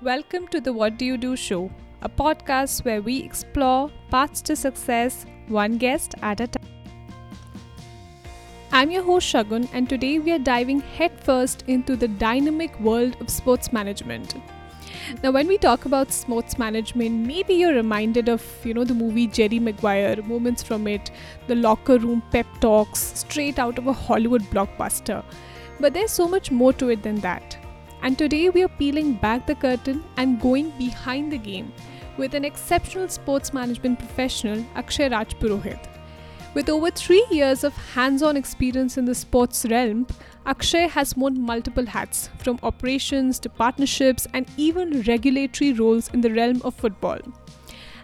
Welcome to the What Do You Do show, a podcast where we explore paths to success, one guest at a time. I'm your host Shagun, and today we are diving headfirst into the dynamic world of sports management. Now, when we talk about sports management, maybe you're reminded of, you know, the movie Jerry Maguire, moments from it, the locker room pep talks, straight out of a Hollywood blockbuster. But there's so much more to it than that. And today we are peeling back the curtain and going behind the game with an exceptional sports management professional, Akshay Rajpurohit. With over three years of hands on experience in the sports realm, Akshay has worn multiple hats from operations to partnerships and even regulatory roles in the realm of football.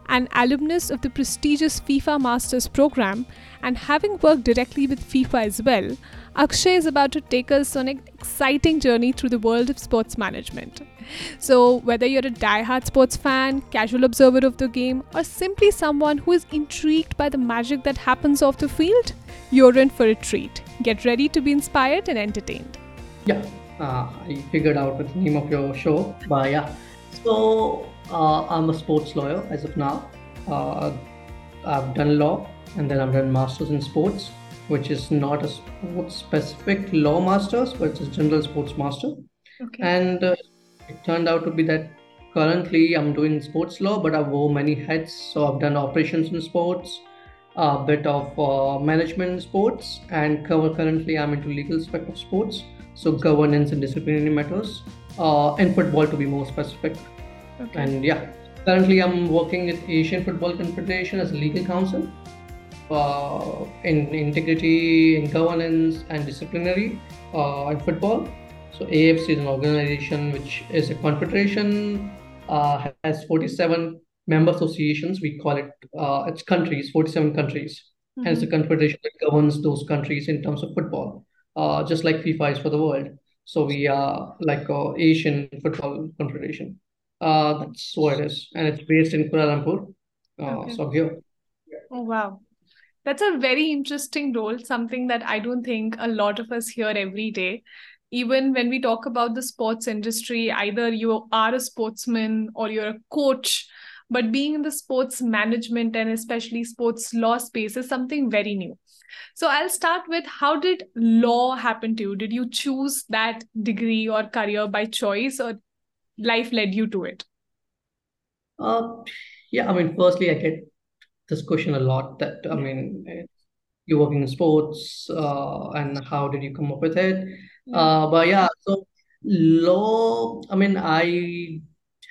An alumnus of the prestigious FIFA Masters program and having worked directly with FIFA as well, Akshay is about to take us on an exciting journey through the world of sports management. So, whether you're a die-hard sports fan, casual observer of the game, or simply someone who is intrigued by the magic that happens off the field, you're in for a treat. Get ready to be inspired and entertained. Yeah, uh, I figured out the name of your show. But yeah, so uh, I'm a sports lawyer as of now. Uh, I've done law and then I've done masters in sports which is not a sports specific law masters, but it's a general sports master. Okay. And uh, it turned out to be that currently I'm doing sports law, but I've wore many hats. So I've done operations in sports, a bit of uh, management in sports, and currently I'm into legal aspect of sports. So governance and disciplinary matters, uh, and football to be more specific. Okay. And yeah, currently I'm working with Asian Football Confederation as a legal counsel uh, in integrity, in governance, and disciplinary uh, in football. So AFC is an organization which is a confederation, uh, has 47 member associations. We call it uh, it's countries, 47 countries. Mm-hmm. Hence, the confederation that governs those countries in terms of football, uh, just like FIFA is for the world. So we are like a Asian Football Confederation. Uh, that's what it is, and it's based in Kuala Lumpur. Uh, okay. So here. Oh wow! That's a very interesting role, something that I don't think a lot of us hear every day. Even when we talk about the sports industry, either you are a sportsman or you're a coach, but being in the sports management and especially sports law space is something very new. So I'll start with how did law happen to you? Did you choose that degree or career by choice or life led you to it? Uh, yeah, I mean, firstly, I get this question a lot that I mean you're working in sports uh, and how did you come up with it. Uh, but yeah so law I mean I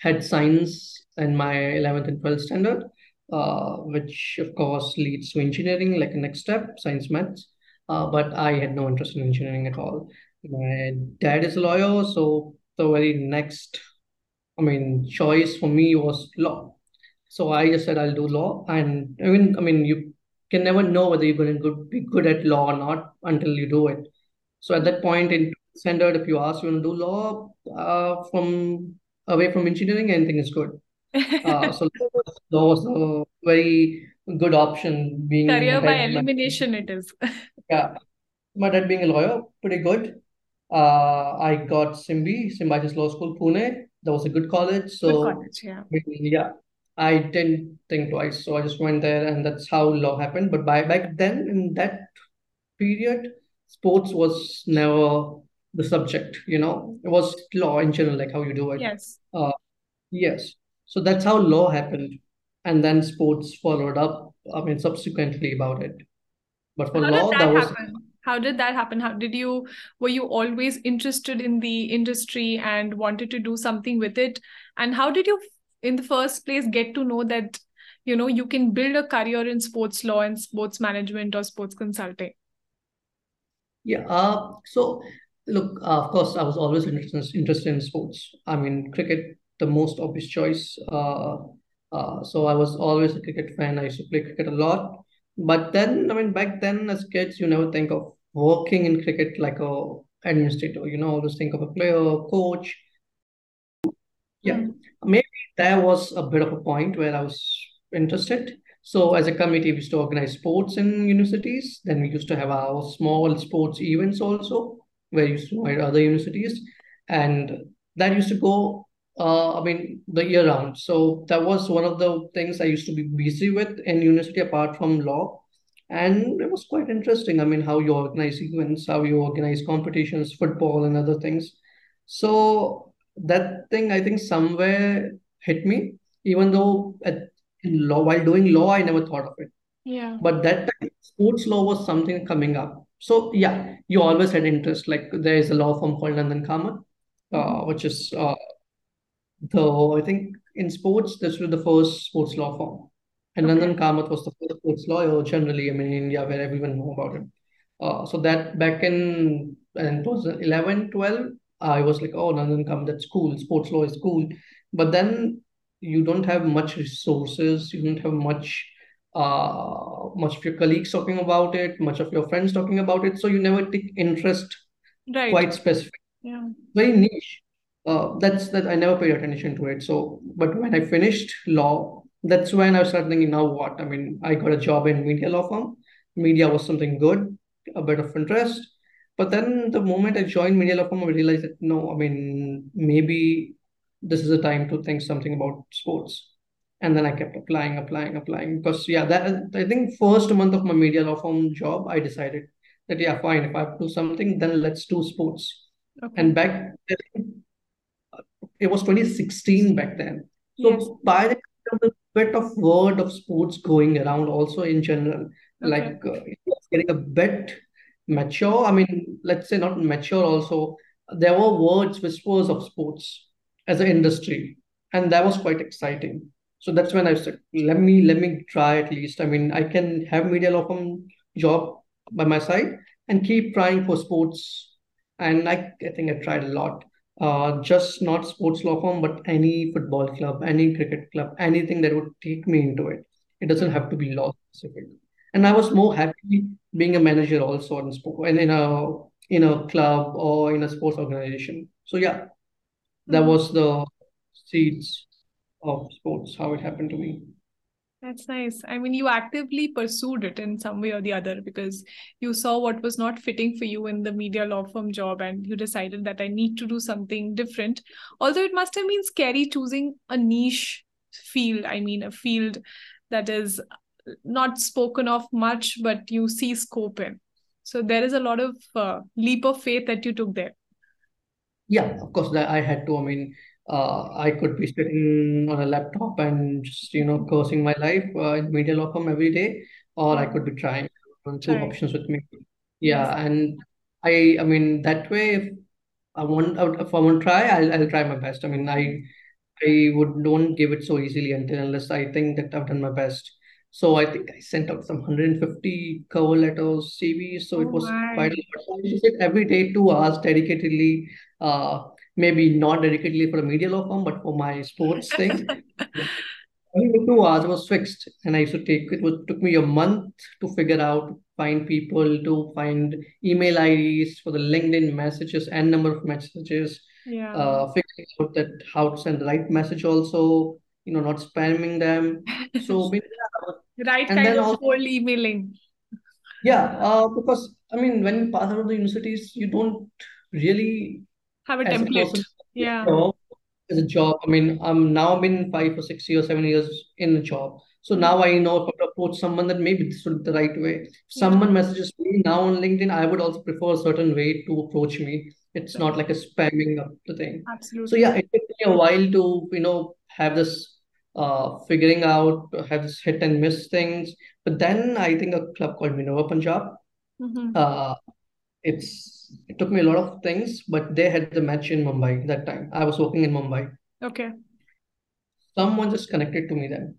had science in my 11th and 12th standard uh, which of course leads to engineering like a next step science maths uh, but I had no interest in engineering at all my dad is a lawyer so the very next I mean choice for me was law so I just said I'll do law, and I mean, I mean, you can never know whether you're going to be good at law or not until you do it. So at that point in standard, if you ask you want to do law uh, from away from engineering, anything is good. Uh, so law was a very good option. Being career by elimination, it is. yeah, my dad being a lawyer, pretty good. Uh, I got Simbi, Symbiosis Law School, Pune. That was a good college. So good college, yeah. yeah, I didn't think twice, so I just went there, and that's how law happened. But by back then, in that period, sports was never the subject. You know, it was law in general, like how you do it. Yes. Uh, yes. So that's how law happened, and then sports followed up. I mean, subsequently about it. But for law, that, that was. How did that happen? How did you were you always interested in the industry and wanted to do something with it? And how did you in the first place get to know that you know you can build a career in sports law and sports management or sports consulting yeah uh, so look uh, of course i was always interested, interested in sports i mean cricket the most obvious choice uh, uh, so i was always a cricket fan i used to play cricket a lot but then i mean back then as kids you never think of working in cricket like a administrator you know always think of a player coach yeah mm. maybe there was a bit of a point where I was interested. So as a committee, we used to organize sports in universities. Then we used to have our small sports events also, where we used to invite other universities. And that used to go uh, I mean, the year round. So that was one of the things I used to be busy with in university apart from law. And it was quite interesting. I mean, how you organize events, how you organize competitions, football, and other things. So that thing, I think, somewhere hit me, even though at in law, while doing law, I never thought of it. Yeah. But that time, sports law was something coming up. So yeah, you always had interest. Like there is a law firm called Nandan Mm-hmm. uh, which is uh, the I think in sports, this was the first sports law firm. And Okay. Nandan Kamath was the first sports lawyer generally, I mean, in India, where everyone know about him. Uh, so that back in, and it was 11, 12, I was like, oh, Nandan Kamath, that's cool. Sports law is cool. But then you don't have much resources. You don't have much, uh, much of your colleagues talking about it, much of your friends talking about it. So you never take interest Right. quite specific Yeah. very niche. Uh, that's that I never paid attention to it. So, but when I finished law, that's when I started thinking, now what? I mean, I got a job in media law firm. Media was something good, a bit of interest. But then the moment I joined media law firm, I realized that no, I mean, maybe this is a time to think something about sports. And then I kept applying, applying, applying. Because yeah, that I think first month of my media law firm job, I decided that yeah, fine, if I do something, then let's do sports. Okay. And back then, it was 2016 back then. Yes. So by the a bit of word of sports going around also in general, Okay. like uh, getting a bit mature. I mean, let's say not mature also. There were words, whispers of sports as an industry, and that was quite exciting. So that's when I said, let me let me try at least. I mean, I can have media law firm job by my side and keep trying for sports. And I, I think I tried a lot uh, just not sports law firm, but any football club, any cricket club, anything that would take me into it. It doesn't have to be law specific. And I was more happy being a manager also in sport and in a in a club or in a sports organization. So yeah, that Mhm. was the seeds of sports, how it happened to me. That's nice. I mean, you actively pursued it in some way or the other because you saw what was not fitting for you in the media law firm job and you decided that I need to do something different. Although it must have been scary choosing a niche field. I mean, a field that is not spoken of much, but you see scope in. So there is a lot of uh, leap of faith that you took there. Yeah, of course, I had to. I mean, uh, I could be sitting on a laptop and just, you know, cursing my life uh, in media law firm every day, or I could be trying two try. options with me. Yes. Yeah, and I, I mean, that way, if I want, if I want to try, I'll, I'll try my best. I mean, I, I would don't give it so easily until unless I think that I've done my best. So I think I sent out some 150 cover letters, CVs. So it Oh was quite a lot. I used to sit every day, two hours dedicatedly, uh, maybe not dedicatedly for a media law firm, but for my sports thing. Only two hours was fixed, and I used to take it was took me a month to figure out, find people, to find email IDs for the LinkedIn messages and number of messages, Yeah. uh, figuring out that how to send the right message also, you know, not spamming them. So maybe Right and kind then of also cold emailing. yeah, uh, because I mean, when you pass out of the universities, you don't really, Have a template. Yeah. know as a job. I mean, I'm now been five or six years, seven years in a job. So now I know how to approach someone that maybe this would be the right way. If someone messages me now on LinkedIn, I would also prefer a certain way to approach me. It's not like a spamming up the thing. Absolutely. So yeah, it took me a while to, you know, have this uh figuring out, have this hit and miss things. But then I think a club called Minerva Punjab, hmm uh, it's it took me a lot of things, but they had the match in Mumbai that time. I was working in Mumbai. Okay. Someone just connected to me then.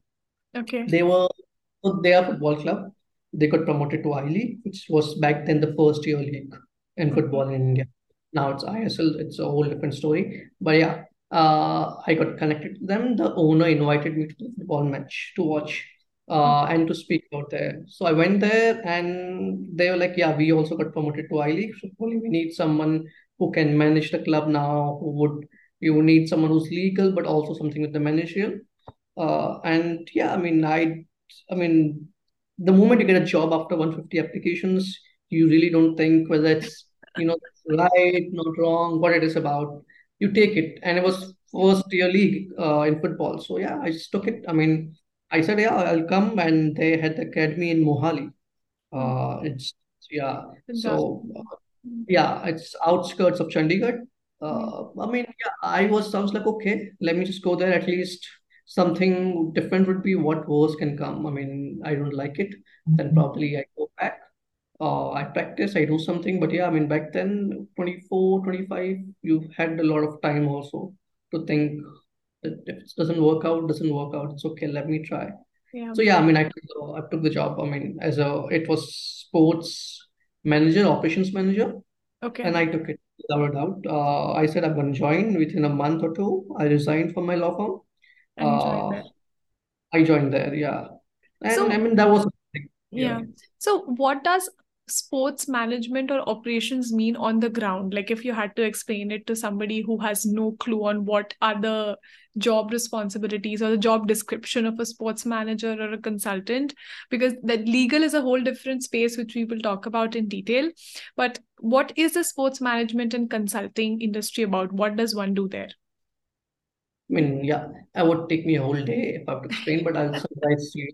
Okay. They were they are football club. They got promoted to I League, which was back then the first year league in football in India. Now it's ISL. It's a whole different story. But yeah, uh, I got connected to them. The owner invited me to the football match to watch uh, and to speak out there. So I went there and they were like, yeah, we also got promoted to I League. So only we need someone who can manage the club now, who would you need someone who's legal, but also something with the managerial. Uh, and yeah, I mean, I, I mean, the moment you get a job after 150 applications, you really don't think whether it's, you know, right, not wrong, what it is about. You take it. And it was first year league uh, in football. So yeah, I just took it. I mean, I said, yeah, I'll come, and they had the academy in Mohali. Uh, it's yeah. So uh, yeah, it's outskirts of Chandigarh. Uh, I mean, yeah, I was sounds like okay, let me just go there. At least something different would be what worse can come. I mean, I don't like it, then probably I go back. Uh, I practice, I do something, but yeah, I mean, back then, 24, 25, you had a lot of time also to think if it doesn't work out, doesn't work out, it's okay, let me try. Yeah. So yeah, I mean, I took the, I took the job. I mean, as a it was sports manager, operations manager, Okay. and I took it without a doubt. Uh, I said I'm going to join within a month or two. I resigned from my law firm. Uh, there. I joined there, yeah, and I So, mean that was big yeah. So, what does sports management or operations mean on the ground? Like, if you had to explain it to somebody who has no clue on what are the job responsibilities or the job description of a sports manager or a consultant, because that legal is a whole different space, which we will talk about in detail. But what is the sports management and consulting industry about? What does one do there? I mean, yeah, I would take me a whole day if I have to explain, but I'll summarize you.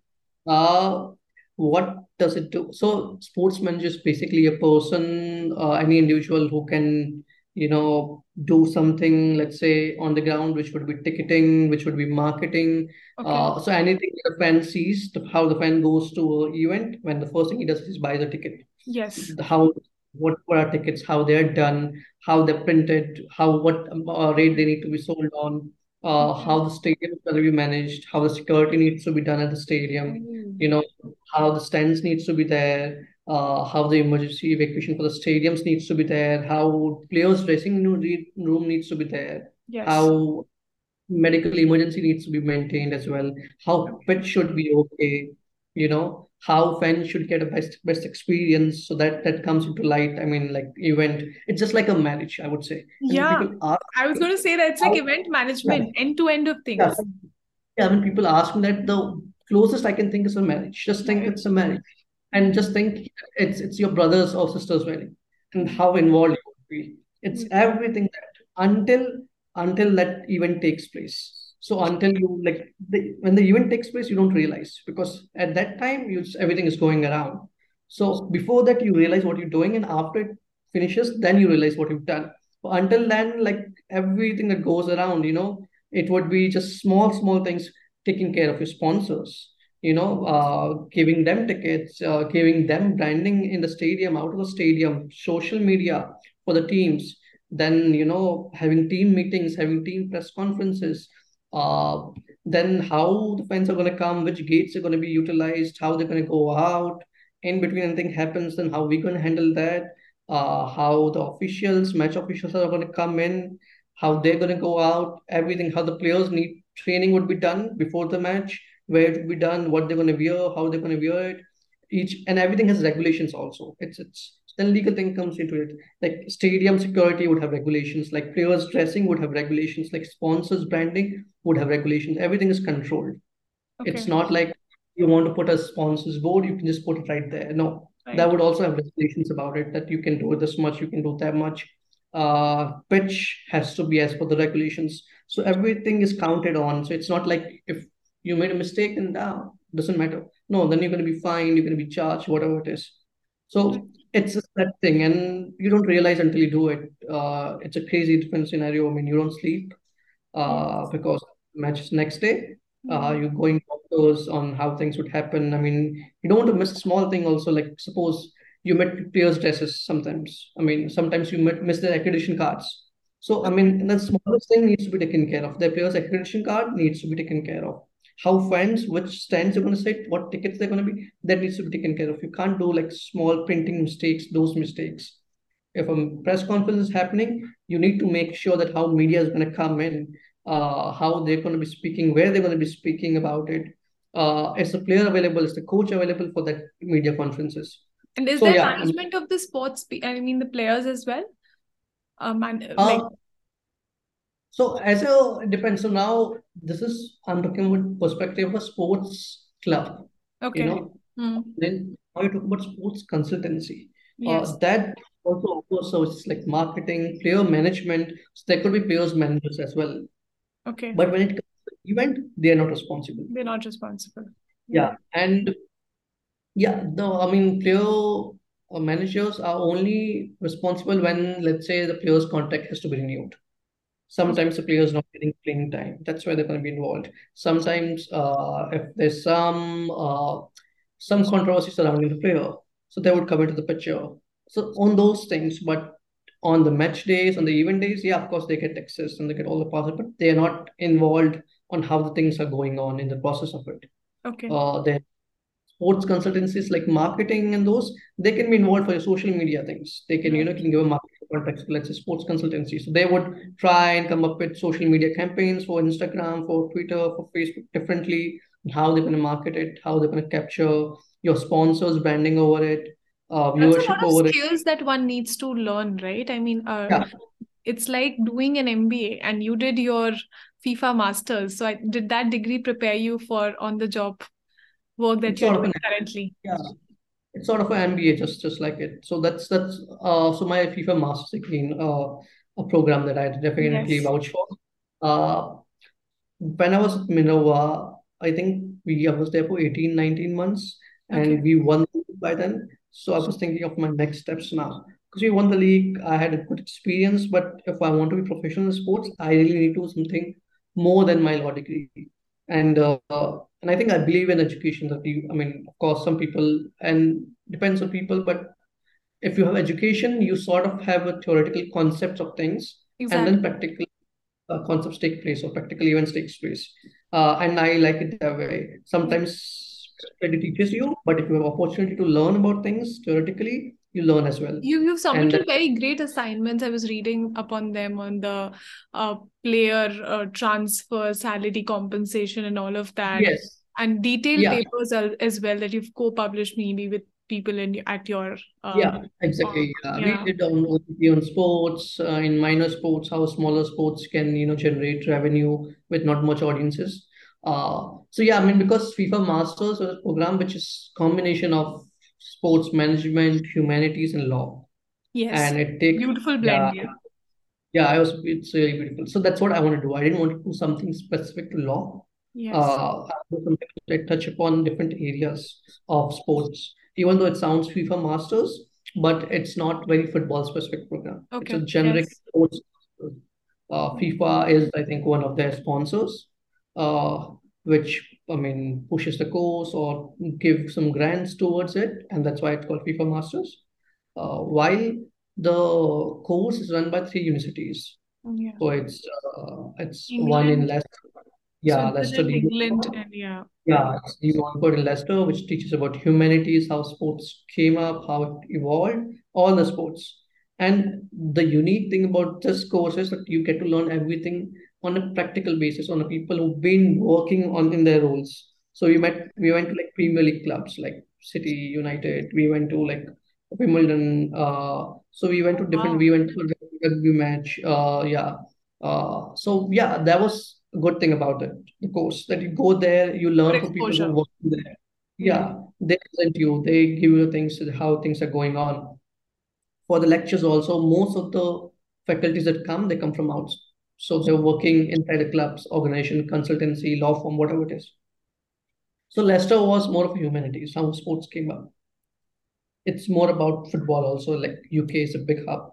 Uh, what does it do? So, sportsman is basically a person, uh, any individual who can, you know, do something, let's say, on the ground, which would be ticketing, which would be marketing. Okay. Uh, so anything the fan sees, how the fan goes to an event, when the first thing he does is buy the ticket. Yes. How what are tickets, how they're done, how they're printed, how what uh, rate they need to be sold on uh, Okay. how the stadium is going to be managed, how the security needs to be done at the stadium, Mm. you know, how the stands needs to be there, uh, how the emergency evacuation for the stadiums needs to be there, how players' dressing room room needs to be there, Yes. how medical emergency needs to be maintained as well, how pitch should be okay, you know, how fans should get a best best experience so that that comes into light. I mean, like event, it's just like a marriage, I would say. And Yeah. ask I was going to say that it's like how event management, end to end of things. yeah, when people ask me that, the closest I can think is a marriage. Just think it's a marriage, and just think it's it's your brother's or sister's wedding, and how involved you would be. It's Mm. everything that until until that event takes place. So until you like the, when the event takes place, you don't realize because at that time you just, everything is going around. So before that, you realize what you're doing, and after it finishes, then you realize what you've done. But until then, like everything that goes around, you know, it would be just small, small things taking care of your sponsors, you know, uh, giving them tickets, uh, giving them branding in the stadium, out of the stadium, social media for the teams, then, you know, having team meetings, having team press conferences, uh, then how the fans are going to come, which gates are going to be utilized, how they're going to go out, in between anything happens, then how we're going to handle that, uh, how the officials, match officials are going to come in, how they're going to go out, everything, how the players need training would be done before the match, where it would be done, what they're going to wear, how they're going to wear it, each and everything has regulations also. It's it's then legal thing comes into it. Like stadium security would have regulations, like players dressing would have regulations, like sponsors branding would have regulations. Everything is controlled. Okay. It's not like you want to put a sponsors board, you can just put it right there. No, that would also have regulations about it that you can do this much, you can do that much. Uh, pitch has to be as per the regulations. So everything is counted on. So it's not like if you made a mistake and uh, doesn't matter. No, then you're going to be fined, you're going to be charged, whatever it is. So it's just that thing, and you don't realize until you do it. Uh, it's a crazy different scenario. I mean, you don't sleep uh, because match is next day. Uh, Mm. you're going doctors on how things would happen. I mean, you don't want to miss a small thing also. Like suppose you met players' dresses sometimes. I mean, sometimes you might miss their accreditation cards. So I mean, the smallest thing needs to be taken care of. Their players' accreditation card needs to be taken care of. How fans, which stands they're going to sit, what tickets they're going to be, that needs to be taken care of. You can't do like small printing mistakes, those mistakes. If a press conference is happening, you need to make sure that how media is going to come in, uh, how they're going to be speaking, where they're going to be speaking about it. Uh, is the player available? Is the coach available for that media conferences? And is So there yeah, management of the sports, I mean, the players as well? Uh, man, like, uh, so as a it depends. So now this is I'm talking about perspective of a sports club. Okay. You know, Mm. then now you talk about sports consultancy. Uh, Yes. that also offers services like marketing, player management. So there could be players managers as well. Okay. But when it comes to the event, they are not responsible. They're not responsible. Yeah, and yeah, the I mean, player uh, managers are only responsible when, let's say, the player's contract has to be renewed. Sometimes the player's not getting playing time. That's why they're going to be involved. Sometimes, uh, if there's some uh, some controversy surrounding the player, so they would come into the picture. So on those things, but on the match days, on the event days, yeah, of course they get access and they get all the passes, but they are not involved on how the things are going on in the process of it. Okay. Uh, they sports consultancies like marketing and those, they can be involved for your social media things. They can, you know, can give a marketing context, let's say sports consultancy. So they would try and come up with social media campaigns for Instagram, for Twitter, for Facebook differently, how they're going to market it, how they're going to capture your sponsors, branding over it, uh, viewership That's a lot of over it. skills that one needs to learn, right? I mean, uh, Yeah, it's like doing an MBA and you did your FIFA masters. So I, did that degree prepare you for on the job work that it's you're of doing currently? yeah, it's sort of an MBA, just just like it. So that's that's uh so my FIFA Masters again, uh, a program that I definitely Yes. vouch for. Uh, when I was at Minerva, I think we I was there for 18, 19 months Okay. and we won by then. So I was thinking of my next steps now. Because we won the league, I had a good experience, but if I want to be professional in sports, I really need to do something more than my law degree. And uh, and I think I believe in education that you, I mean, of course, some people and depends on people, but if you have education, you sort of have a theoretical concepts of things, and then practical uh, concepts take place or practical events takes place. Uh, and I like it that way. Sometimes it teaches you, but if you have opportunity to learn about things theoretically, you learn as well. You you've submitted that, very great assignments. I was reading upon them on the uh, player uh, transfer, salary compensation, and all of that, yes, and detailed yeah, papers as well that you've co-published maybe with people in at your uh, yeah, exactly. Yeah, we did on OTP on sports, uh, in minor sports, how smaller sports can, you know, generate revenue with not much audiences. Uh, so yeah, I mean, because FIFA Masters was a program which is combination of sports management, humanities, and law. Yes. and it takes Beautiful yeah blend. Yeah. yeah I was it's really beautiful so that's what I want to do I didn't want to do something specific to law Yes. uh I do something that touch upon different areas of sports even though it sounds FIFA Masters but it's not very football specific program Okay. it's a generic Yes. sports uh FIFA is I think one of their sponsors uh which I mean pushes the course or give some grants towards it and that's why it's called FIFA Masters uh, while the course is run by three universities. Yeah. So it's uh, it's one in Leicester, yeah, it's Leicester, England and yeah. Yeah, it's Montfort in Leicester, which teaches about humanities, how sports came up, how it evolved, all the sports. And the unique thing about this course is that you get to learn everything on a practical basis, on the people who've been working on in their roles. So we met, we went to like Premier League clubs like City United. We went to like Wimbledon. Uh, so we went to different. Wow. We went to rugby match. Uh, yeah. Uh, so yeah, that was a good thing about it. The course that you go there, you learn from people who work there. Yeah. Yeah, they present you. They give you things how things are going on. For the lectures also, most of the faculties that come, they come from outside. So they're working inside the clubs, organization, consultancy, law firm, whatever it is. So Leicester was more of a humanities, how sports came up. It's more about football also, like UK is a big hub.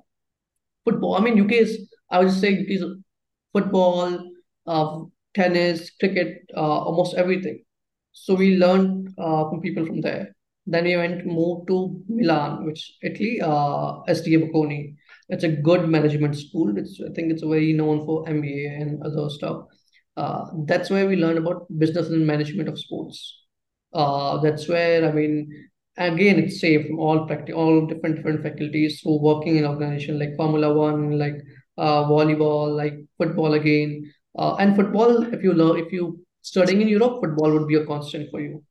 Football, I mean, UK is, I would say UK is football, uh, tennis, cricket, uh, almost everything. So we learned uh, from people from there. Then we went moved to Milan, which Italy, uh, SDA Bocconi. It's a good management school. It's I think it's very known for MBA and other stuff. Uh, that's where we learn about business and management of sports. Uh, that's where I mean, again, it's safe from all practice, all different different faculties who working in organization like Formula One, like uh, volleyball, like football again. Uh, and football, if you learn, if you studying in Europe, football would be a constant for you.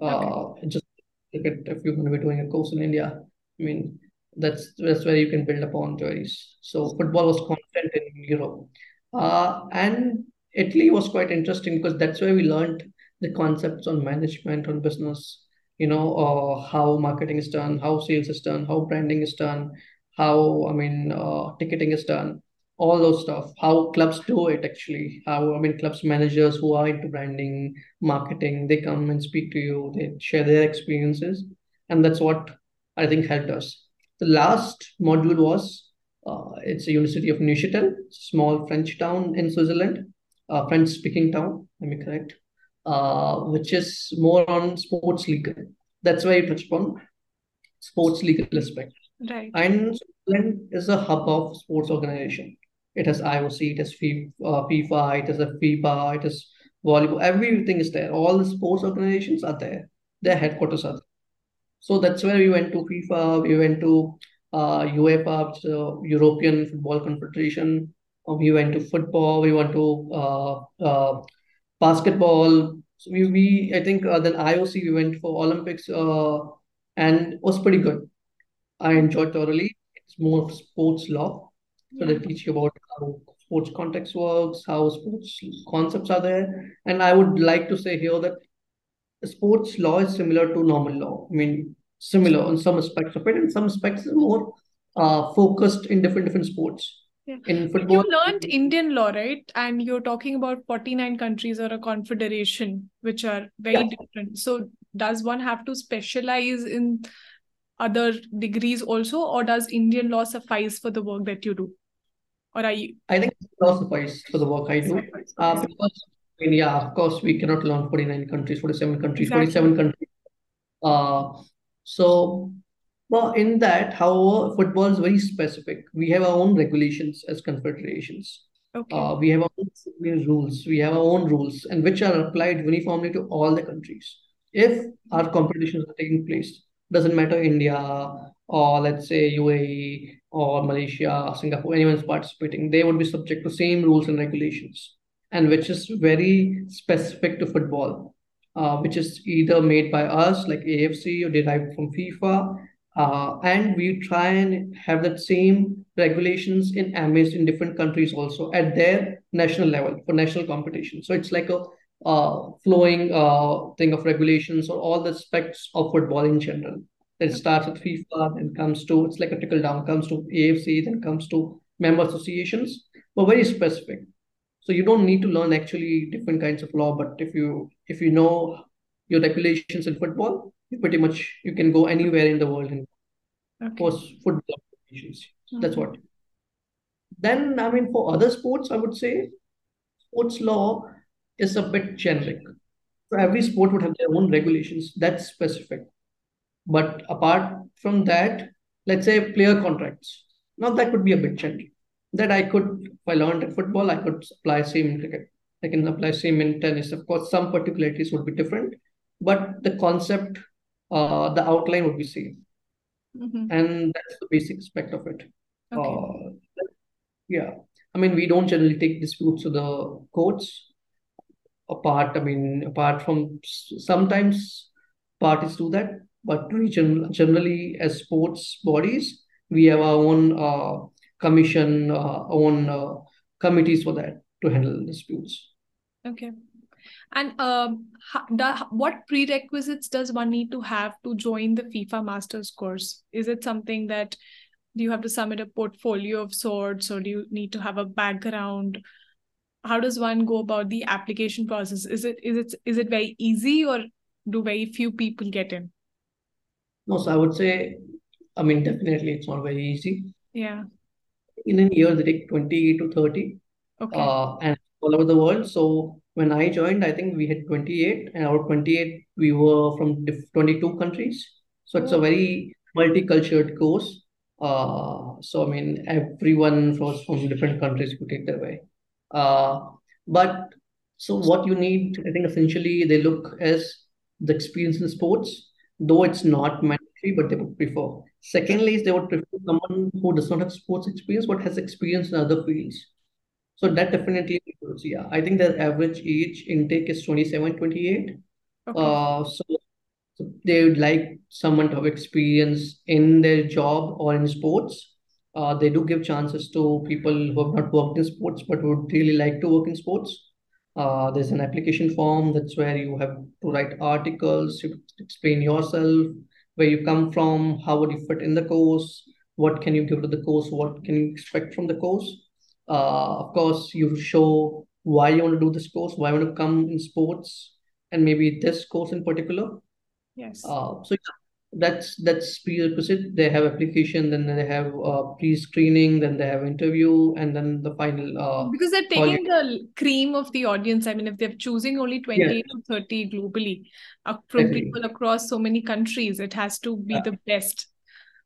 Okay. Uh, just look at if you're going to be doing a course in India. I mean, that's that's where you can build upon theories. So football was constant in Europe. Uh, and Italy was quite interesting because that's where we learned the concepts on management, on business, you know, uh, how marketing is done, how sales is done, how branding is done, how, I mean, uh, ticketing is done. all those stuff. How clubs do it actually. How I mean, clubs managers who are into branding, marketing, they come and speak to you. They share their experiences, and that's what I think helped us. The last module was uh, it's a University of Neuchâtel, small French town in Switzerland, uh, French-speaking town. Let me correct, uh, which is more on sports legal. That's why you touched upon sports legal aspect. Right. And Switzerland is a hub of sports organization. It has IOC, it has FIFA, uh, FIFA, it has a FIBA, it has volleyball. Everything is there. All the sports organizations are there. Their headquarters are there. So that's where we went to FIFA. We went to uh, UEFA, European Football Confederation. Uh, we went to football. We went to uh, uh, basketball. So we, we I think uh, then IOC we went for Olympics uh, and it was pretty good. I enjoyed thoroughly. It's more of sports law. So they teach you about how sports context works, how sports concepts are there. And I would like to say here that sports law is similar to normal law. I mean, similar on some aspects of it, and some aspects is more uh, focused in different different sports. Yeah. In football, you learned Indian law, right? And you're talking about 49 countries or a confederation, which are very yeah, different. So does one have to specialize in other degrees also, or does Indian law suffice for the work that you do? Or are you I think law suffice for the work I do. Uh, because I mean, yeah, of course, we cannot learn 49 countries, 47 countries, Exactly. 47 countries. Uh, so, well, in that, however, football is very specific. We have our own regulations as confederations. Okay. Uh, we have our own rules. We have our own rules, and which are applied uniformly to all the countries. If our competitions are taking place, doesn't matter India or let's say UAE or Malaysia, Singapore, anyone's participating, they would be subject to same rules and regulations, and which is very specific to football, uh, which is either made by us like AFC or derived from FIFA. Uh, and we try and have that same regulations in AMIS in different countries also at their national level for national competition. So it's like a uh, flowing uh, thing of regulations or all the aspects of football in general. It starts with FIFA, then comes to it's like a trickle down, comes to AFC, then comes to member associations, but very specific. So you don't need to learn actually different kinds of law, but if you if you know your regulations in football, you pretty much you can go anywhere in the world and Okay. post football regulations. That's Mhm. what. Then I mean for other sports, I would say sports law is a bit generic. So every sport would have their own regulations that's specific. But apart from that, let's say player contracts. Now that would be a bit generic. That I could, if I learned football, I could apply same in cricket. I can apply same in tennis. Of course, some particularities would be different, but the concept, uh, the outline would be same, Mhm. and that's the basic aspect of it. Okay. Uh, yeah, I mean, we don't generally take disputes to the courts. Apart, I mean, apart from sometimes parties do that, but we gen generally as sports bodies, we have our own uh, commission, uh, own uh, committees for that to handle disputes. Okay. And um, ha- what prerequisites does one need to have to join the FIFA Masters course? Is it something that do you have to submit a portfolio of sorts, or do you need to have a background? How does one go about the application process? Is it is it is it very easy, or do very few people get in? No, so I would say, I mean, definitely it's not very easy. Yeah. In a year, they take 20 to 30, Okay. uh, and all over the world. So when I joined, I think we had 28, and out of 28, we were from 22 countries. So it's a Oh, very multicultural course. Uh, so I mean, everyone was from different countries could take their way. Uh, but so what you need, I think essentially they look as the experience in sports, though it's not but they would prefer. Secondly, is they would prefer someone who does not have sports experience but has experience in other fields. So that definitely yeah. I think their average age intake is 27, 28. okay. Uh, so, so they would like someone to have experience in their job or in sports. Uh, they do give chances to people who have not worked in sports but would really like to work in sports. Uh, there's an application form that's where you have to write articles, you explain yourself, where you come from, how would you fit in the course, what can you give to the course, what can you expect from the course. Uh, of course, you show why you want to do this course, why you want to come in sports, and maybe this course in particular. Yes. Uh, so yeah, that's that's prerequisite. They have application, then they have uh, pre-screening, then they have interview, and then the final. Uh, because they're taking the cream of the audience. I mean, if they're choosing only 20 Yes, to 30 globally uh, from people across so many countries, it has to be Yeah, the best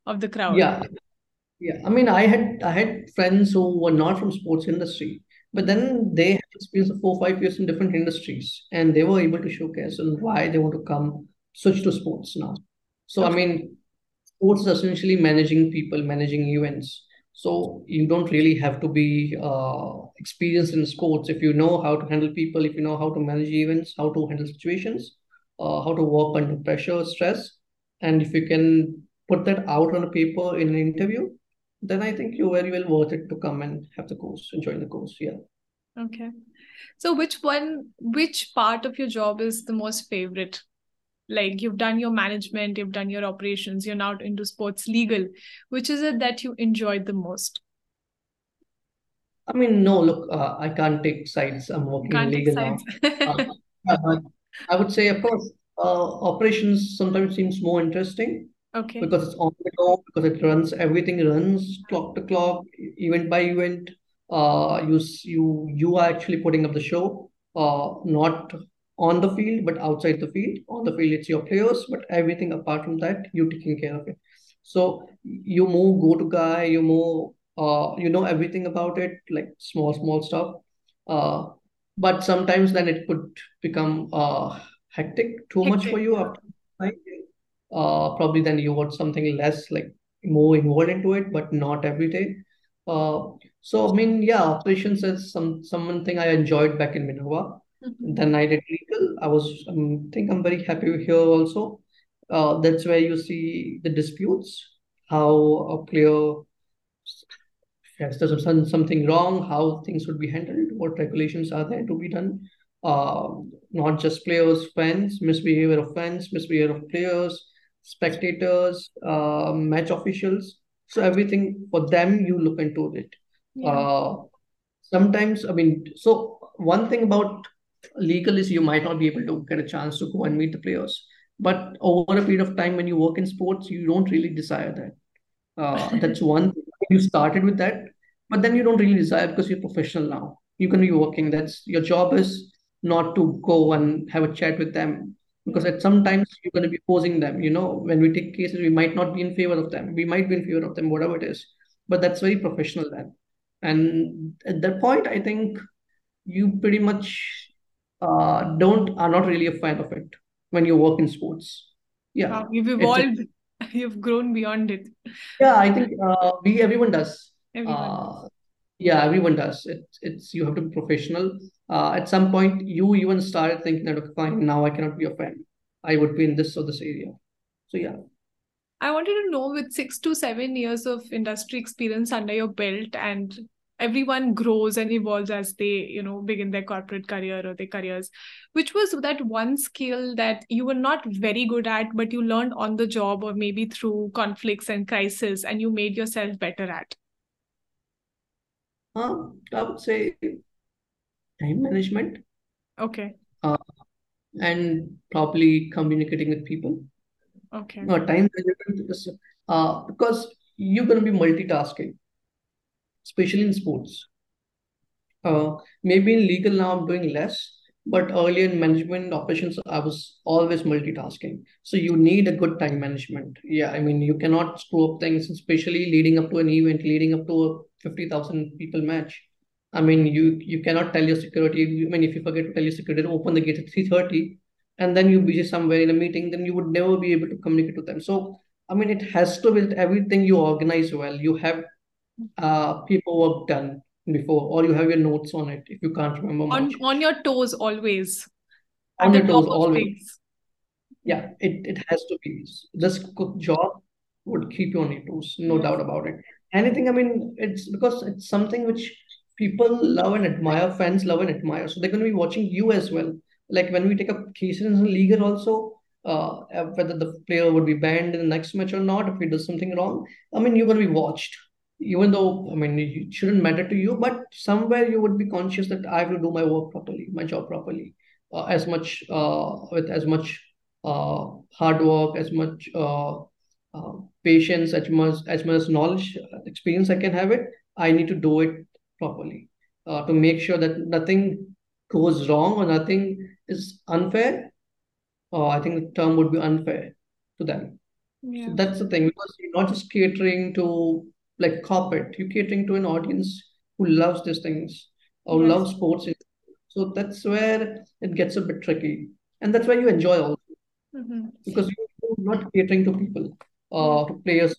of the crowd. yeah, yeah. I mean, I had I had friends who were not from sports industry, but then they had experience of four, five years in different industries, and they were able to showcase on why they want to come switch to sports now. So I mean, sports is essentially managing people, managing events. So you don't really have to be uh, experienced in sports. If you know how to handle people, if you know how to manage events, how to handle situations, uh, how to work under pressure, stress, and if you can put that out on a paper in an interview, then I think you're very well worth it to come and have the course and join the course. Yeah. Okay. So which one, which part of your job is the most favorite? Like you've done your management, you've done your operations, you're now into sports legal. Which is it that you enjoyed the most? I mean, no, look, uh, I can't take sides. I'm working in can't legal now. Uh, I would say, of course, uh, operations sometimes seems more interesting Okay. because it's on the go, because it runs, everything runs clock to clock, event by event. Uh, you you you are actually putting up the show, uh, not on the field, but outside the field. On the field, it's your players, but everything apart from that, you taking care of it. So you move go-to guy, you move, uh, you know everything about it, like small small stuff. Uh, but sometimes then it could become uh hectic, too much for you after. uh, probably then you want something less like more involved into it, but not every day. Uh, so I mean, yeah, operations is some something I enjoyed back in Minerva. Mhm. Then I did legal. I was um, think I'm very happy here also. Uh, that's where you see the disputes, how a player yes, there's some, something wrong, how things would be handled, what regulations are there to be done. Uh, not just players, fans, misbehavior of fans, misbehavior of players, spectators, uh, match officials. So everything for them, you look into it. Yeah. Uh, sometimes, I mean, so one thing about legal is you might not be able to get a chance to go and meet the players. But over a period of time, when you work in sports, you don't really desire that. Uh, that's one. You started with that, but then you don't really desire because you're professional now. You can be working. That's your job is not to go and have a chat with them because at sometimes you're going to be opposing them. You know, when we take cases, we might not be in favor of them. We might be in favor of them, whatever it is. But that's very professional then. And at that point, I think you pretty much uh, don't are not really a fan of it when you work in sports. Yeah, Wow, you've it's a evolved. You've grown beyond it. Yeah, I think uh, we everyone does. Everyone does. Uh, yeah, everyone does. It's it's you have to be professional. Uh, at some point, you even started thinking that okay, fine, now I cannot be a fan. I would be in this or this area. So yeah. I wanted to know with six to seven years of industry experience under your belt, and everyone grows and evolves as they, you know, begin their corporate career or their careers, which was that one skill that you were not very good at, but you learned on the job or maybe through conflicts and crisis, and you made yourself better at. Uh, I would say time management Okay. uh, and probably communicating with people. Okay. No, time management is uh, because you're going to be multitasking, especially in sports. Uh, maybe in legal now I'm doing less, but earlier in management operations, I was always multitasking. So you need a good time management. Yeah, I mean, you cannot screw up things, especially leading up to an event, leading up to a 50,000 people match. I mean, you you cannot tell your security. I mean, if you forget to tell your security open the gate at 3:30 and then you're busy somewhere in a meeting, then you would never be able to communicate to them. So, I mean, it has to be everything you organize well. You have uh, paperwork done before, or you have your notes on it if you can't remember On much. on your toes always, On your toes always. things. Yeah, it, it has to be. This good job would keep you on your toes, no Yes. doubt about it. Anything, I mean, it's because it's something which people love and admire, fans love and admire. So they're going to be watching you as well. Like when we take up cases in league also, uh, whether the player would be banned in the next match or not, if he does something wrong, I mean, you're going to be watched. Even though I mean it shouldn't matter to you, but somewhere you would be conscious that I have to do my work properly, my job properly, uh, as much uh, with as much uh, hard work, as much uh, uh, patience, as much as much knowledge, experience I can have it. I need to do it properly uh, to make sure that nothing goes wrong or nothing is unfair. Uh, I think the term would be unfair to them. So that's the thing because you're not just catering to like corporate, you're catering to an audience who loves these things or Yes. loves sports. So that's where it gets a bit tricky, and that's why you enjoy also hmm because you're not catering to people, uh, to players.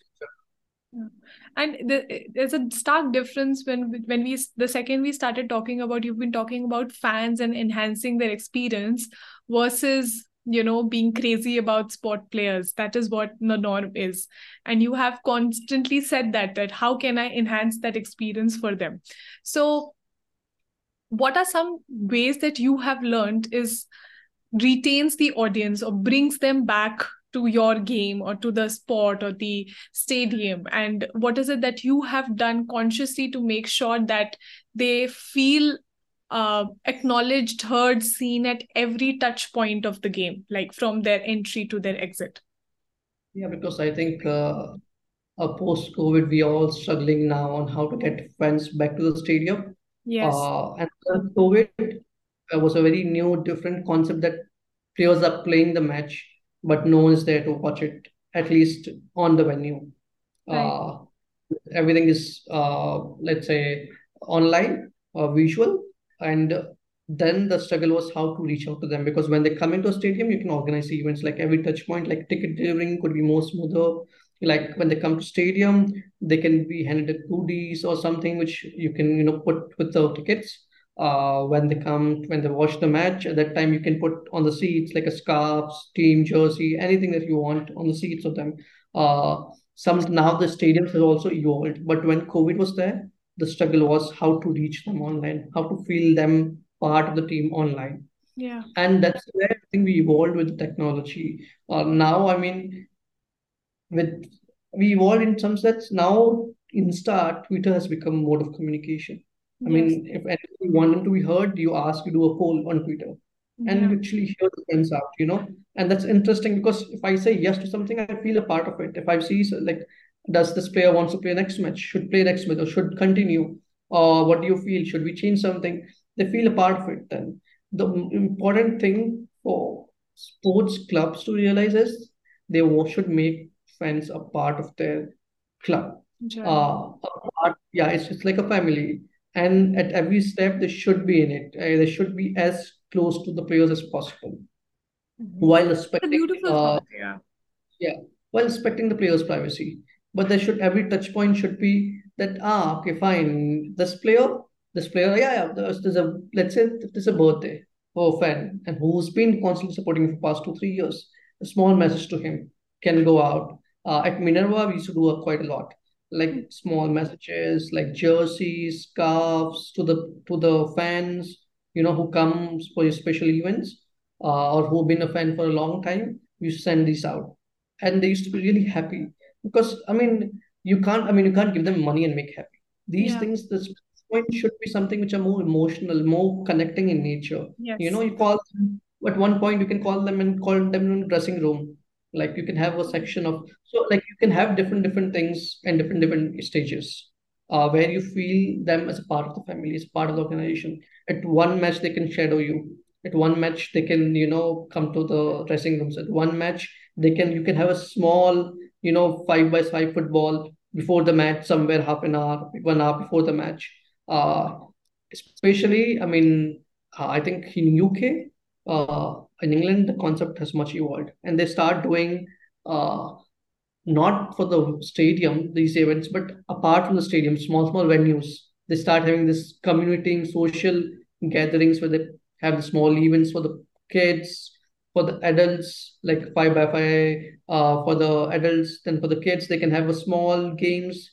Yeah. And the, there's a stark difference when when we the second we started talking about you've been talking about fans and enhancing their experience versus you know being crazy about sport players. That is what the norm is, and you have constantly said that that how can I enhance that experience for them? So, what are some ways that you have learned is retains the audience or brings them back to your game or to the sport or the stadium and what is it that you have done consciously to make sure that they feel uh, acknowledged heard seen at every touch point of the game like from their entry to their exit Yeah, because I think uh, uh, post-COVID, we are all struggling now on how to get fans back to the stadium. yes Uh, and COVID was a very new, different concept that players are playing the match, but no one is there to watch it, at least on the venue. right Uh, everything is, uh, let's say, online or visual. And then the struggle was how to reach out to them because when they come into a stadium, you can organize events like every touch point, like ticket delivering could be more smoother. Like when they come to stadium, they can be handed goodies or something which you can, you know, put with the tickets. Uh, when they come, when they watch the match, at that time you can put on the seats like a scarf, team jersey, anything that you want on the seats of them. Uh, some now the stadiums have also evolved, but when COVID was there, the struggle was how to reach them online, how to feel them part of the team online. yeah And that's where I think we evolved with the technology. Uh, now, I mean, with we evolved in some sense. Now, Insta, Twitter has become mode of communication. I yes mean, if anything want them to be heard, you ask, you do a poll on Twitter, and yeah actually hear the friends out, you know. And that's interesting because if I say yes to something, I feel a part of it. If I see like, does this player wants to play next match, should play next match, or should continue, or what do you feel? Should we change something? They feel a part of it. Then the important thing for sports clubs to realize is they should make fans a part of their club journey uh, a part, yeah, it's just like a family. And at every step, they should be in it. Uh, they should be as close to the players as possible Mhm. while it's a respecting, beautiful uh, yeah yeah, while respecting the player's privacy. But there should every touch point should be that ah okay fine. This player this player yeah yeah there's, there's a let's say there's a birthday for a fan and who's been constantly supporting for past two three years a small message to him can go out. Uh, at Minerva we used to do uh, quite a lot like small messages like jerseys scarves to the to the fans you know who comes for your special events uh, or who've been a fan for a long time. We send these out. And they used to be really happy because I mean you can't I mean you can't give them money and make happy. These yeah things this point should be something which are more emotional, more connecting in nature. Yes. You know, you call them at one point you can call them and call them in dressing room. Like you can have a section of so like you can have different different things and different different stages uh, where you feel them as a part of the family, as part of the organization. At one match they can shadow you. At one match they can, you know, come to the dressing rooms. At one match they can you can have a small you know five by five football before the match somewhere half an hour one hour before the match uh especially i mean uh, i think in uk uh in england the concept has much evolved and they start doing uh not for the stadium, these events, but apart from the stadium, small, small venues. They start having this community social gatherings where they have the small events for the kids, for the adults, like five by five, uh, for the adults, then for the kids, they can have a small games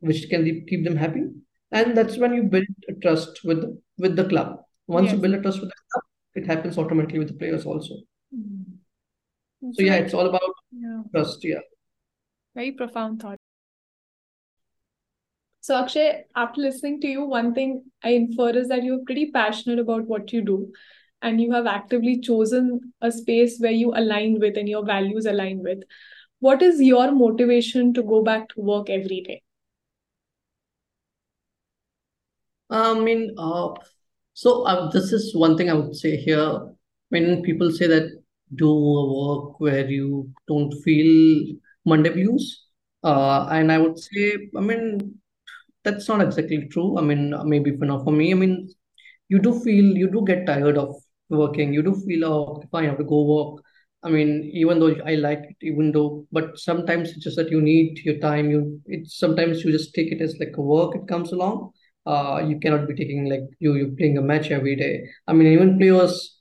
which can keep them happy. And that's when you build a trust with with the club. Once you build a trust with the club, it happens automatically with the players also. Mhm. So yeah, it's all about yeah trust. Yeah. very profound thought So, Akshay, after listening to you, one thing I infer is that you're pretty passionate about what you do and you have actively chosen a space where you align with and your values align with. What is your motivation to go back to work every day? I mean, uh, so uh, this is one thing I would say here. When people say that do a work where you don't feel Monday blues, uh, and I would say, I mean, that's not exactly true. I mean, maybe for not for me. I mean, you do feel you do get tired of working. You do feel, oh, I have to go work. I mean, even though I like it, even though, but sometimes it's just that you need your time. You, it's sometimes you just take it as like a work. It comes along. Uh, you cannot be taking like you you playing a match every day. I mean, even players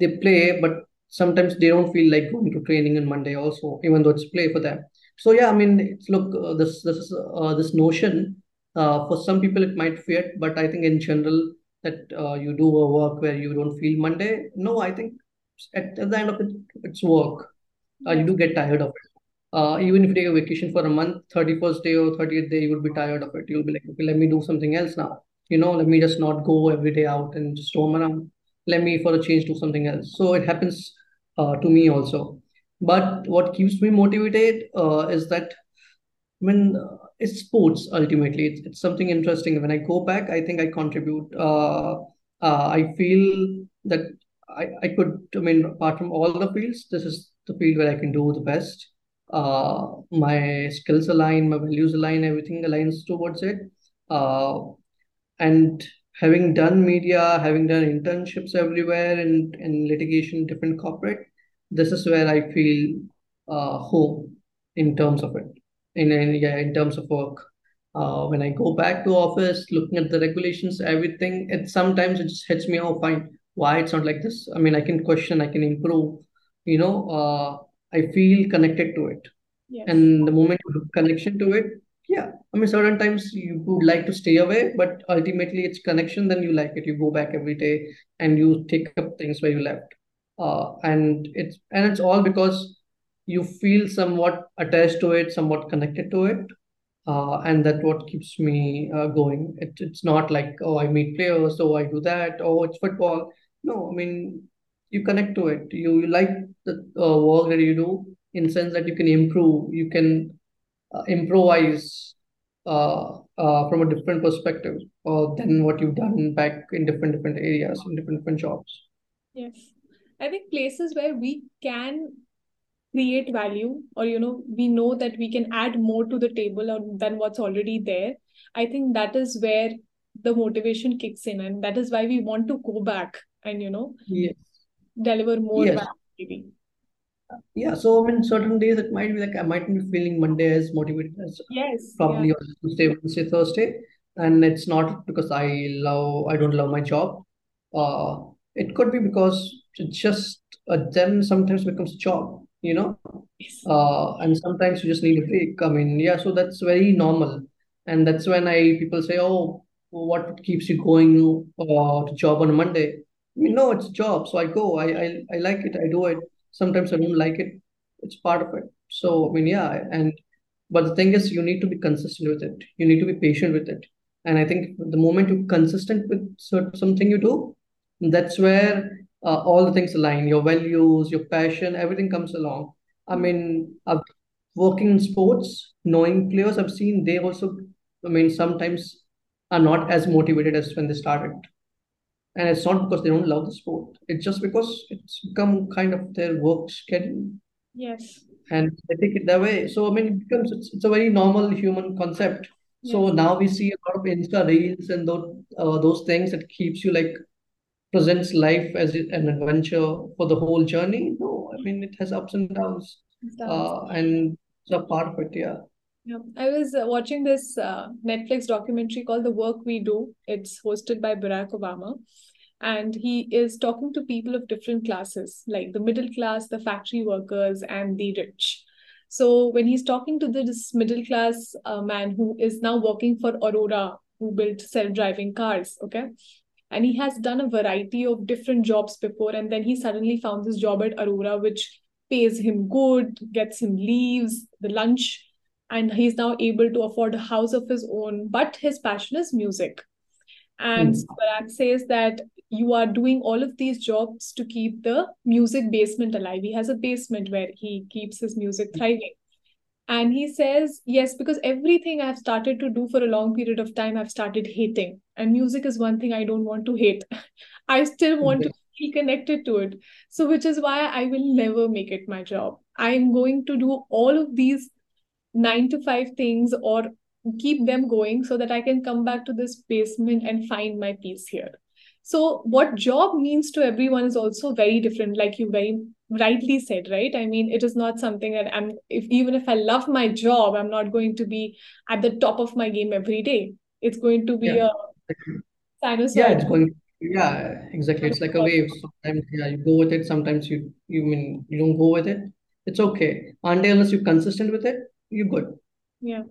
they play, but sometimes they don't feel like going to training on Monday also, even though it's play for them. So yeah, I mean, it's look uh, this this is uh, this notion. Uh, for some people it might fit, but I think in general that uh, you do a work where you don't feel Monday. No, I think at, at the end of it, it's work. Uh, you do get tired of it. Uh, even if you take a vacation for a month, 31st day or 30th day, you will be tired of it. You'll be like, okay, let me do something else now. You know, let me just not go every day out and just roam around. Let me, for a change, do something else. So it happens uh, to me also. But what keeps me motivated uh, is that when it's sports ultimately. It's, it's something interesting. When i go back i think i contribute uh, uh, i feel that I, I could i mean apart from all the fields this is the field where i can do the best. Uh, my skills align my values align everything aligns towards it. Uh, and having done media having done internships everywhere and in litigation different corporate this is where i feel uh, home in terms of it in, in yeah in terms of work uh, when I go back to office, looking at the regulations, everything, it sometimes it just hits me, oh, fine, why it's not like this? I mean, I can question, I can improve, you know, uh, I feel connected to it. Yes. And the moment you have connection to it, yeah, I mean, certain times you would like to stay away, but ultimately it's connection, then you like it. You go back every day and you take up things where you left. Uh, and it's and it's all because you feel somewhat attached to it, somewhat connected to it. Uh, and that what keeps me uh, going. It, it's not like, oh, I meet players, so I do that, oh, it's football. No, I mean, you connect to it. You, you like the uh, work that you do in sense that you can improve, you can uh, improvise uh, uh, from a different perspective than what you've done back in different different areas in different different jobs. Yes, I think places where we can create value or you know we know that we can add more to the table or than what's already there i think that is where the motivation kicks in and that is why we want to go back and you know yes. deliver more yes. value yeah so I mean certain days it might be like I might be feeling Monday as motivated as yes probably yeah. Tuesday Wednesday Thursday. And it's not because I love I don't love my job. Uh it could be because it's just uh, then sometimes becomes a job you know uh, and sometimes you just need a break i mean yeah so that's very normal. And that's when i people say oh what keeps you going uh, to job on monday? I mean no it's a job so i go. I, I i like it i do it. Sometimes i don't like it it's part of it. So i mean yeah and but the thing is you need to be consistent with it. You need to be patient with it. And i think the moment you're consistent with certain, something you do that's where uh, all the things align your values your passion everything comes along. I mean I've, working in sports knowing players i've seen they also i mean sometimes are not as motivated as when they started. And it's not because they don't love the sport. It's just because it's become kind of their work schedule. Yes. And they take it that way. So i mean it becomes it's, it's a very normal human concept. So now we see a lot of insta reels and those uh, those things that keeps you like presents life as an adventure for the whole journey. No, I mean, it has ups and downs, uh, and it's a part of it. Yeah. yeah i was uh, watching this uh, netflix documentary called the work we do it's hosted by barack obama and he is talking to people of different classes like the middle class the factory workers and the rich so when he's talking to this middle class uh, man who is now working for aurora who built self-driving cars okay and he has done a variety of different jobs before and then he suddenly found this job at aurora which pays him good gets him leaves the lunch and he's now able to afford a house of his own but his passion is music and Mm. Says that you are doing all of these jobs to keep the music basement alive. He has a basement where he keeps his music thriving. And he says, yes, because everything I've started to do for a long period of time, I've started hating. And music is one thing I don't want to hate. I still want to feel connected to it. So, which is why I will never make it my job. I'm going to do all of these nine to five things or keep them going so that I can come back to this basement and find my peace here. So, what job means to everyone is also very different, like you very rightly said, right? I mean, it is not something that I'm, if even if I love my job, I'm not going to be at the top of my game every day. It's going to be Yeah. a sinusoid. Yeah, it's going, yeah, exactly. It's like a wave. Sometimes, yeah, you go with it. Sometimes you, you mean you don't go with it. It's okay. Until unless you're consistent with it, you're good. Yeah.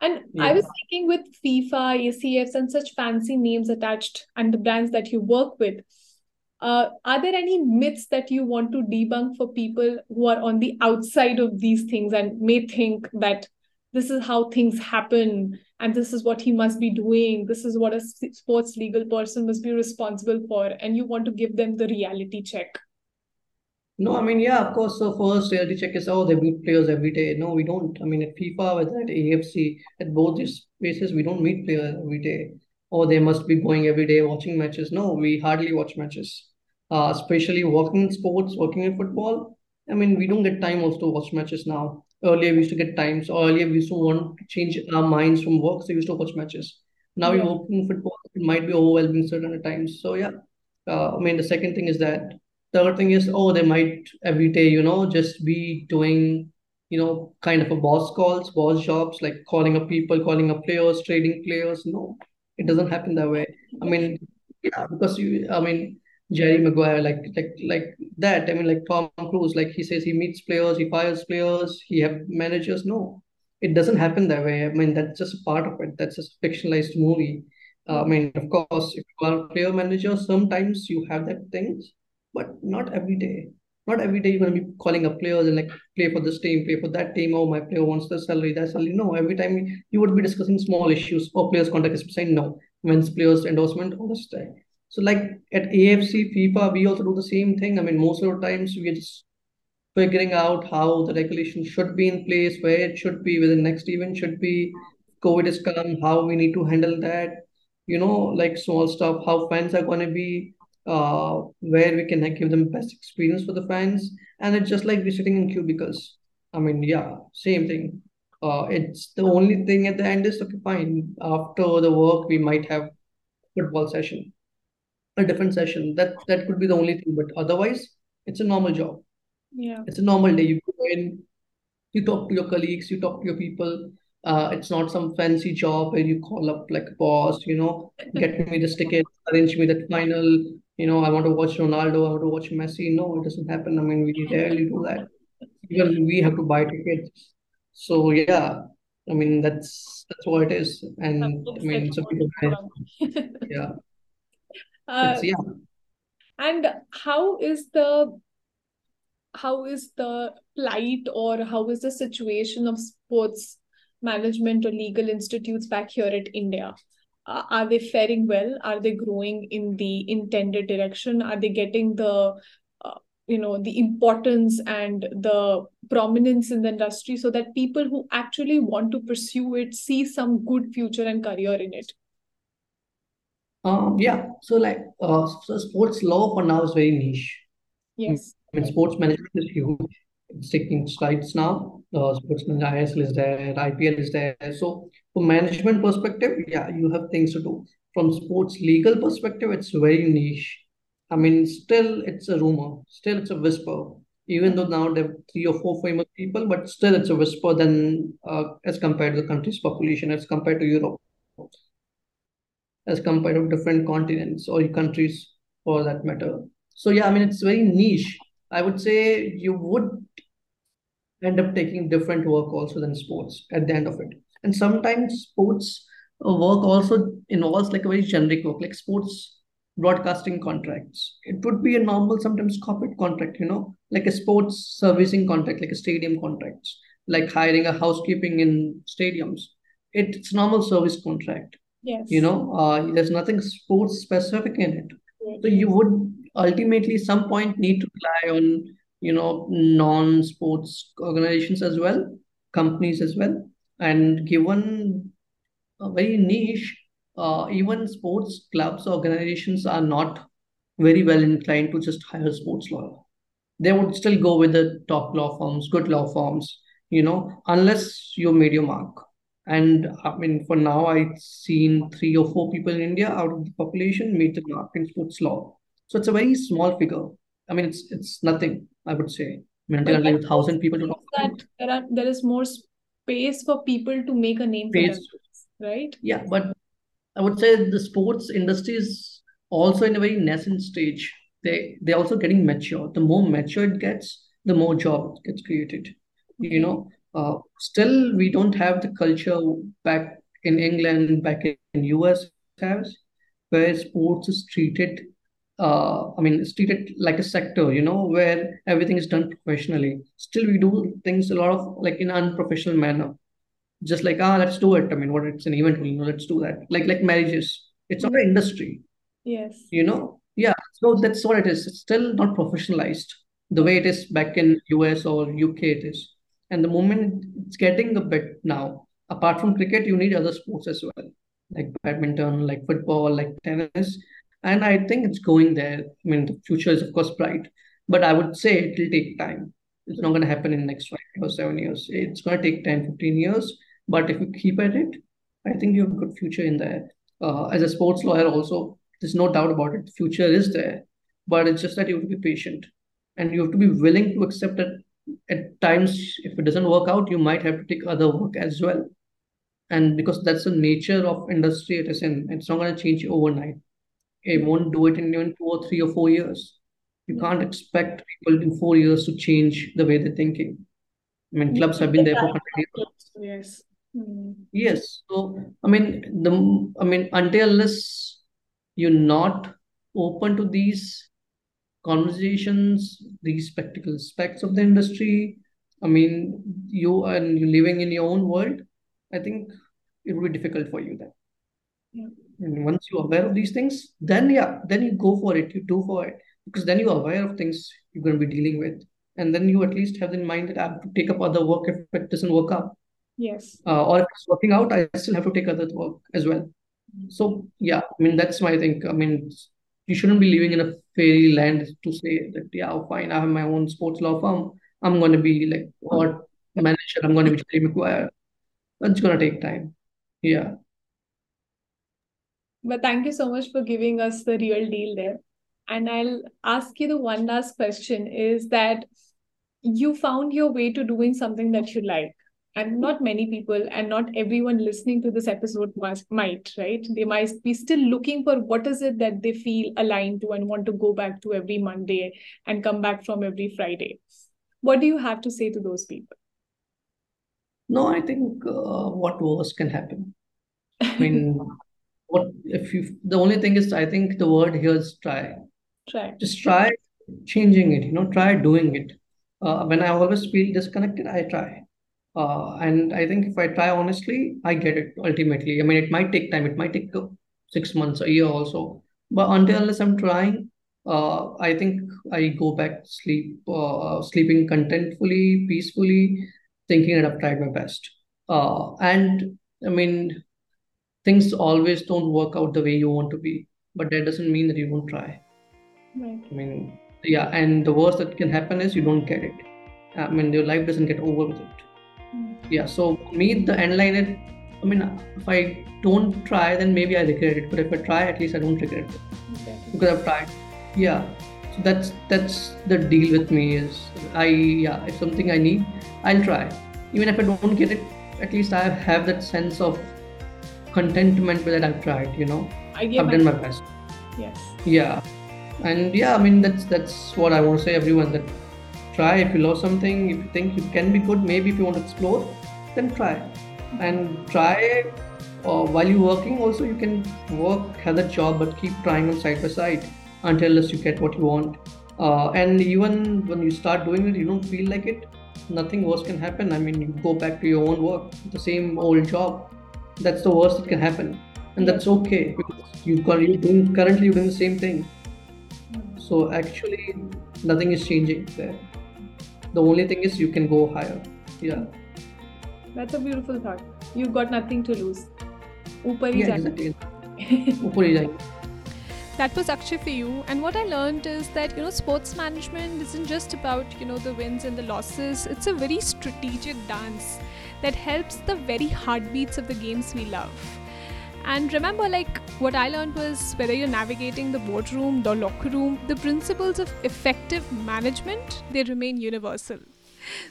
And I was thinking with FIFA, AFCs, and such fancy names attached and the brands that you work with, uh, are there any myths that you want to debunk for people who are on the outside of these things and may think that this is how things happen and this is what he must be doing, this is what a sports legal person must be responsible for, and you want to give them the reality check? No, I mean, yeah, of course. So first reality check is, oh, they meet players every day. No, we don't. I mean, at FIFA, whether at AFC, at both these places, we don't meet players every day. Or they must be going every day watching matches. No, we hardly watch matches. Uh, especially working in sports, working in football. I mean, we don't get time also to watch matches now. Earlier, we used to get times. Or earlier, we used to want to change our minds from work, so we used to watch matches. Now Yeah. we work in football, it might be overwhelming certain times. So yeah, uh, I mean, the second thing is that the other thing is, oh, they might every day, you know, just be doing, you know, kind of a boss calls, boss jobs, like calling up people, calling up players, trading players. No, it doesn't happen that way. I mean, yeah, because you, I mean, Jerry Maguire, like like like that. I mean, like Tom Cruise, like he says he meets players, he fires players, he have managers. No, it doesn't happen that way. I mean, that's just part of it. That's just a fictionalized movie. Uh, I mean, of course, if you are a player manager, sometimes you have that things, but not every day. Not every day you're gonna be calling up players and like play for this team, play for that team. Oh, my player wants the salary, that salary. No, every time you would be discussing small issues or players contract is saying no, when's players endorsement, all this stuff. So like at AFC, FIFA, we also do the same thing. I mean, most of the times we are just figuring out how the regulation should be in place, where it should be, where the next event should be, COVID has come, how we need to handle that, you know, like small stuff, how fans are to be, uh, where we can like, give them best experience for the fans. And it's just like we're sitting in cubicles. I mean, yeah, same thing. Uh, it's the only thing at the end is okay, fine. After the work, we might have football session, a different session. That that could be the only thing, but otherwise, it's a normal job. Yeah. It's a normal day. You go in, you talk to your colleagues, you talk to your people. Uh, it's not some fancy job where you call up like boss, you know, get me this ticket, arrange me that final, you know, I want to watch Ronaldo, I want to watch Messi. No, it doesn't happen. I mean, we rarely do that. Even we have to buy tickets. So yeah, I mean that's that's what it is. And I mean some people yeah, Uh, yeah. and how is the how is the plight or how is the situation of sports management or legal institutes back here at India? Uh, are they faring well? Are they growing in the intended direction? Are they getting the uh, you know the importance and the prominence in the industry so that people who actually want to pursue it see some good future and career in it? Um yeah. So like uh so sports law for now is very niche. Yes. I mean, sports management is huge. It's taking strides now. Uh, sports management ISL is there, IPL is there. So, from management perspective, yeah, you have things to do. From sports legal perspective, it's very niche. I mean, still it's a rumor. Still it's a whisper. Even though now there are three or four famous people, but still it's a whisper. than uh, as compared to the country's population, as compared to Europe, as compared to different continents or countries for that matter. So yeah, I mean it's very niche. I would say you would end up taking different work also than sports at the end of it. And sometimes sports uh, work also involves like a very generic work, like sports broadcasting contracts. It would be a normal, sometimes corporate contract, you know, like a sports servicing contract, like a stadium contracts, like hiring a housekeeping in stadiums. It's normal service contract. Yes. You know, uh, there's nothing sports specific in it. So you would ultimately some point need to rely on, you know, non-sports organizations as well, companies as well. And given a very niche, uh, even sports clubs, organizations are not very well inclined to just hire sports lawyer. They would still go with the top law firms, good law firms, you know, unless you made your mark. And I mean, for now, I've seen three or four people in India out of the population made the mark in sports law. So it's a very small figure. I mean, it's it's nothing, I would say. I mean, until But unless a thousand people to means talk that there are there is more space for people to make a name for space. themselves, right? Yeah, but I would say the sports industry is also in a very nascent stage. They they're also getting mature. The more mature it gets, the more job gets created. You know, uh, still we don't have the culture back in England, back in US has, where sports is treated. Uh, I mean, it's treated like a sector. You know, where everything is done professionally. Still, we do things a lot of like in unprofessional manner. Just like ah let's do it. I mean what it's an event you know let's do that. Like like marriages. It's not an industry. Yes. you know? Yeah. So that's what it is. It's still not professionalized the way it is back in us or uk it is. And the moment it's getting a bit now apart from cricket you need other sports as well like badminton like football like tennis and i think it's going there i mean the future is of course bright but i would say it will take time it's not going to happen in the next five or seven years it's going to take 10 15 years but if you keep at it i think you have a good future in there uh, as a sports lawyer also there's no doubt about it. The future is there, but it's just that you have to be patient and you have to be willing to accept that at times, if it doesn't work out, you might have to take other work as well. And because that's the nature of industry it is in, it's not going to change overnight. It won't do it in even two or three or four years. You can't expect people in four years to change the way they're thinking. I mean, clubs have been there for time 100 years. Yes. Mm. Yes. So, I mean, the I mean, until unless you're not open to these conversations, these spectacle aspects of the industry, I mean, you and you living in your own world, I think it will be difficult for you then. Yeah. And once you're aware of these things, then yeah, then you go for it, you do for it, because then you're aware of things you're going to be dealing with. And then you at least have in mind that I have to take up other work if it doesn't work out. Yes. Uh, or if it's working out, I still have to take other work as well. So yeah, I mean that's my thing. I mean you shouldn't be living in a fairy land to say that yeah, oh, fine, I have my own sports law firm. I'm going to be like or manager. I'm going to be Jerry Maguire. It's going to take time. Yeah. But thank you so much for giving us the real deal there. And I'll ask you the one last question is that you found your way to doing something that you like. And not many people and not everyone listening to this episode must might, right? They might be still looking for what is it that they feel aligned to and want to go back to every Monday and come back from every Friday. What do you have to say to those people? No, I think uh, what worse can happen. I mean, what if you? The only thing is, I think the word here is try. Try. Just try changing it. You know, try doing it. Uh, when I always feel disconnected, I try. Uh, and I think if I try honestly, I get it ultimately. I mean, it might take time. It might take six months, a year also. But until unless I'm trying, uh, I think I go back to sleep, uh, sleeping contentfully, peacefully, thinking that I've tried my best. Uh, and I mean, things always don't work out the way you want to be, but that doesn't mean that you won't try. Right. I mean, yeah, and the worst that can happen is you don't get it. I mean, your life doesn't get over with it. Mm. Yeah, so me, the end line is, I mean, if I don't try, then maybe I regret it. But if I try, at least I don't regret it Okay. because I've tried. Yeah, so that's that's the deal with me is I yeah, if something I need, I'll try. Even if I don't get it, at least I have that sense of contentment with that I've tried. You know, I I've done my best. yes. Yeah, and yeah, I mean that's that's what I want to say everyone that try if you love something, if you think you can be good, maybe if you want to explore, then try. And try uh, while you're working also you can work, have a job, but keep trying on side by side until unless you get what you want. Uh, and even when you start doing it, you don't feel like it, nothing worse can happen. I mean, you go back to your own work, the same old job That's the worst that can happen, and that's okay because you've got you're doing currently you're doing the same thing. So actually, nothing is changing there. The only thing is you can go higher. Yeah. That's a beautiful thought. You've got nothing to lose. ऊपर ही Yeah, जाना exactly. ऊपर ही जाएंगे. that was Akshay for you. And what I learned is that, you know, sports management isn't just about, you know, the wins and the losses. It's a very strategic dance that helps the very heartbeats of the games we love. And remember, like, what I learned was whether you're navigating the boardroom, the locker room, the principles of effective management, they remain universal.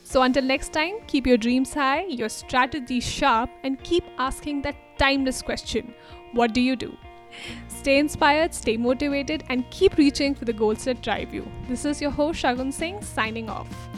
So until next time, keep your dreams high, your strategy sharp, and keep asking that timeless question what do you do? Stay inspired, stay motivated, and keep reaching for the goals that drive you. This is your host, Shagun Singh, signing off.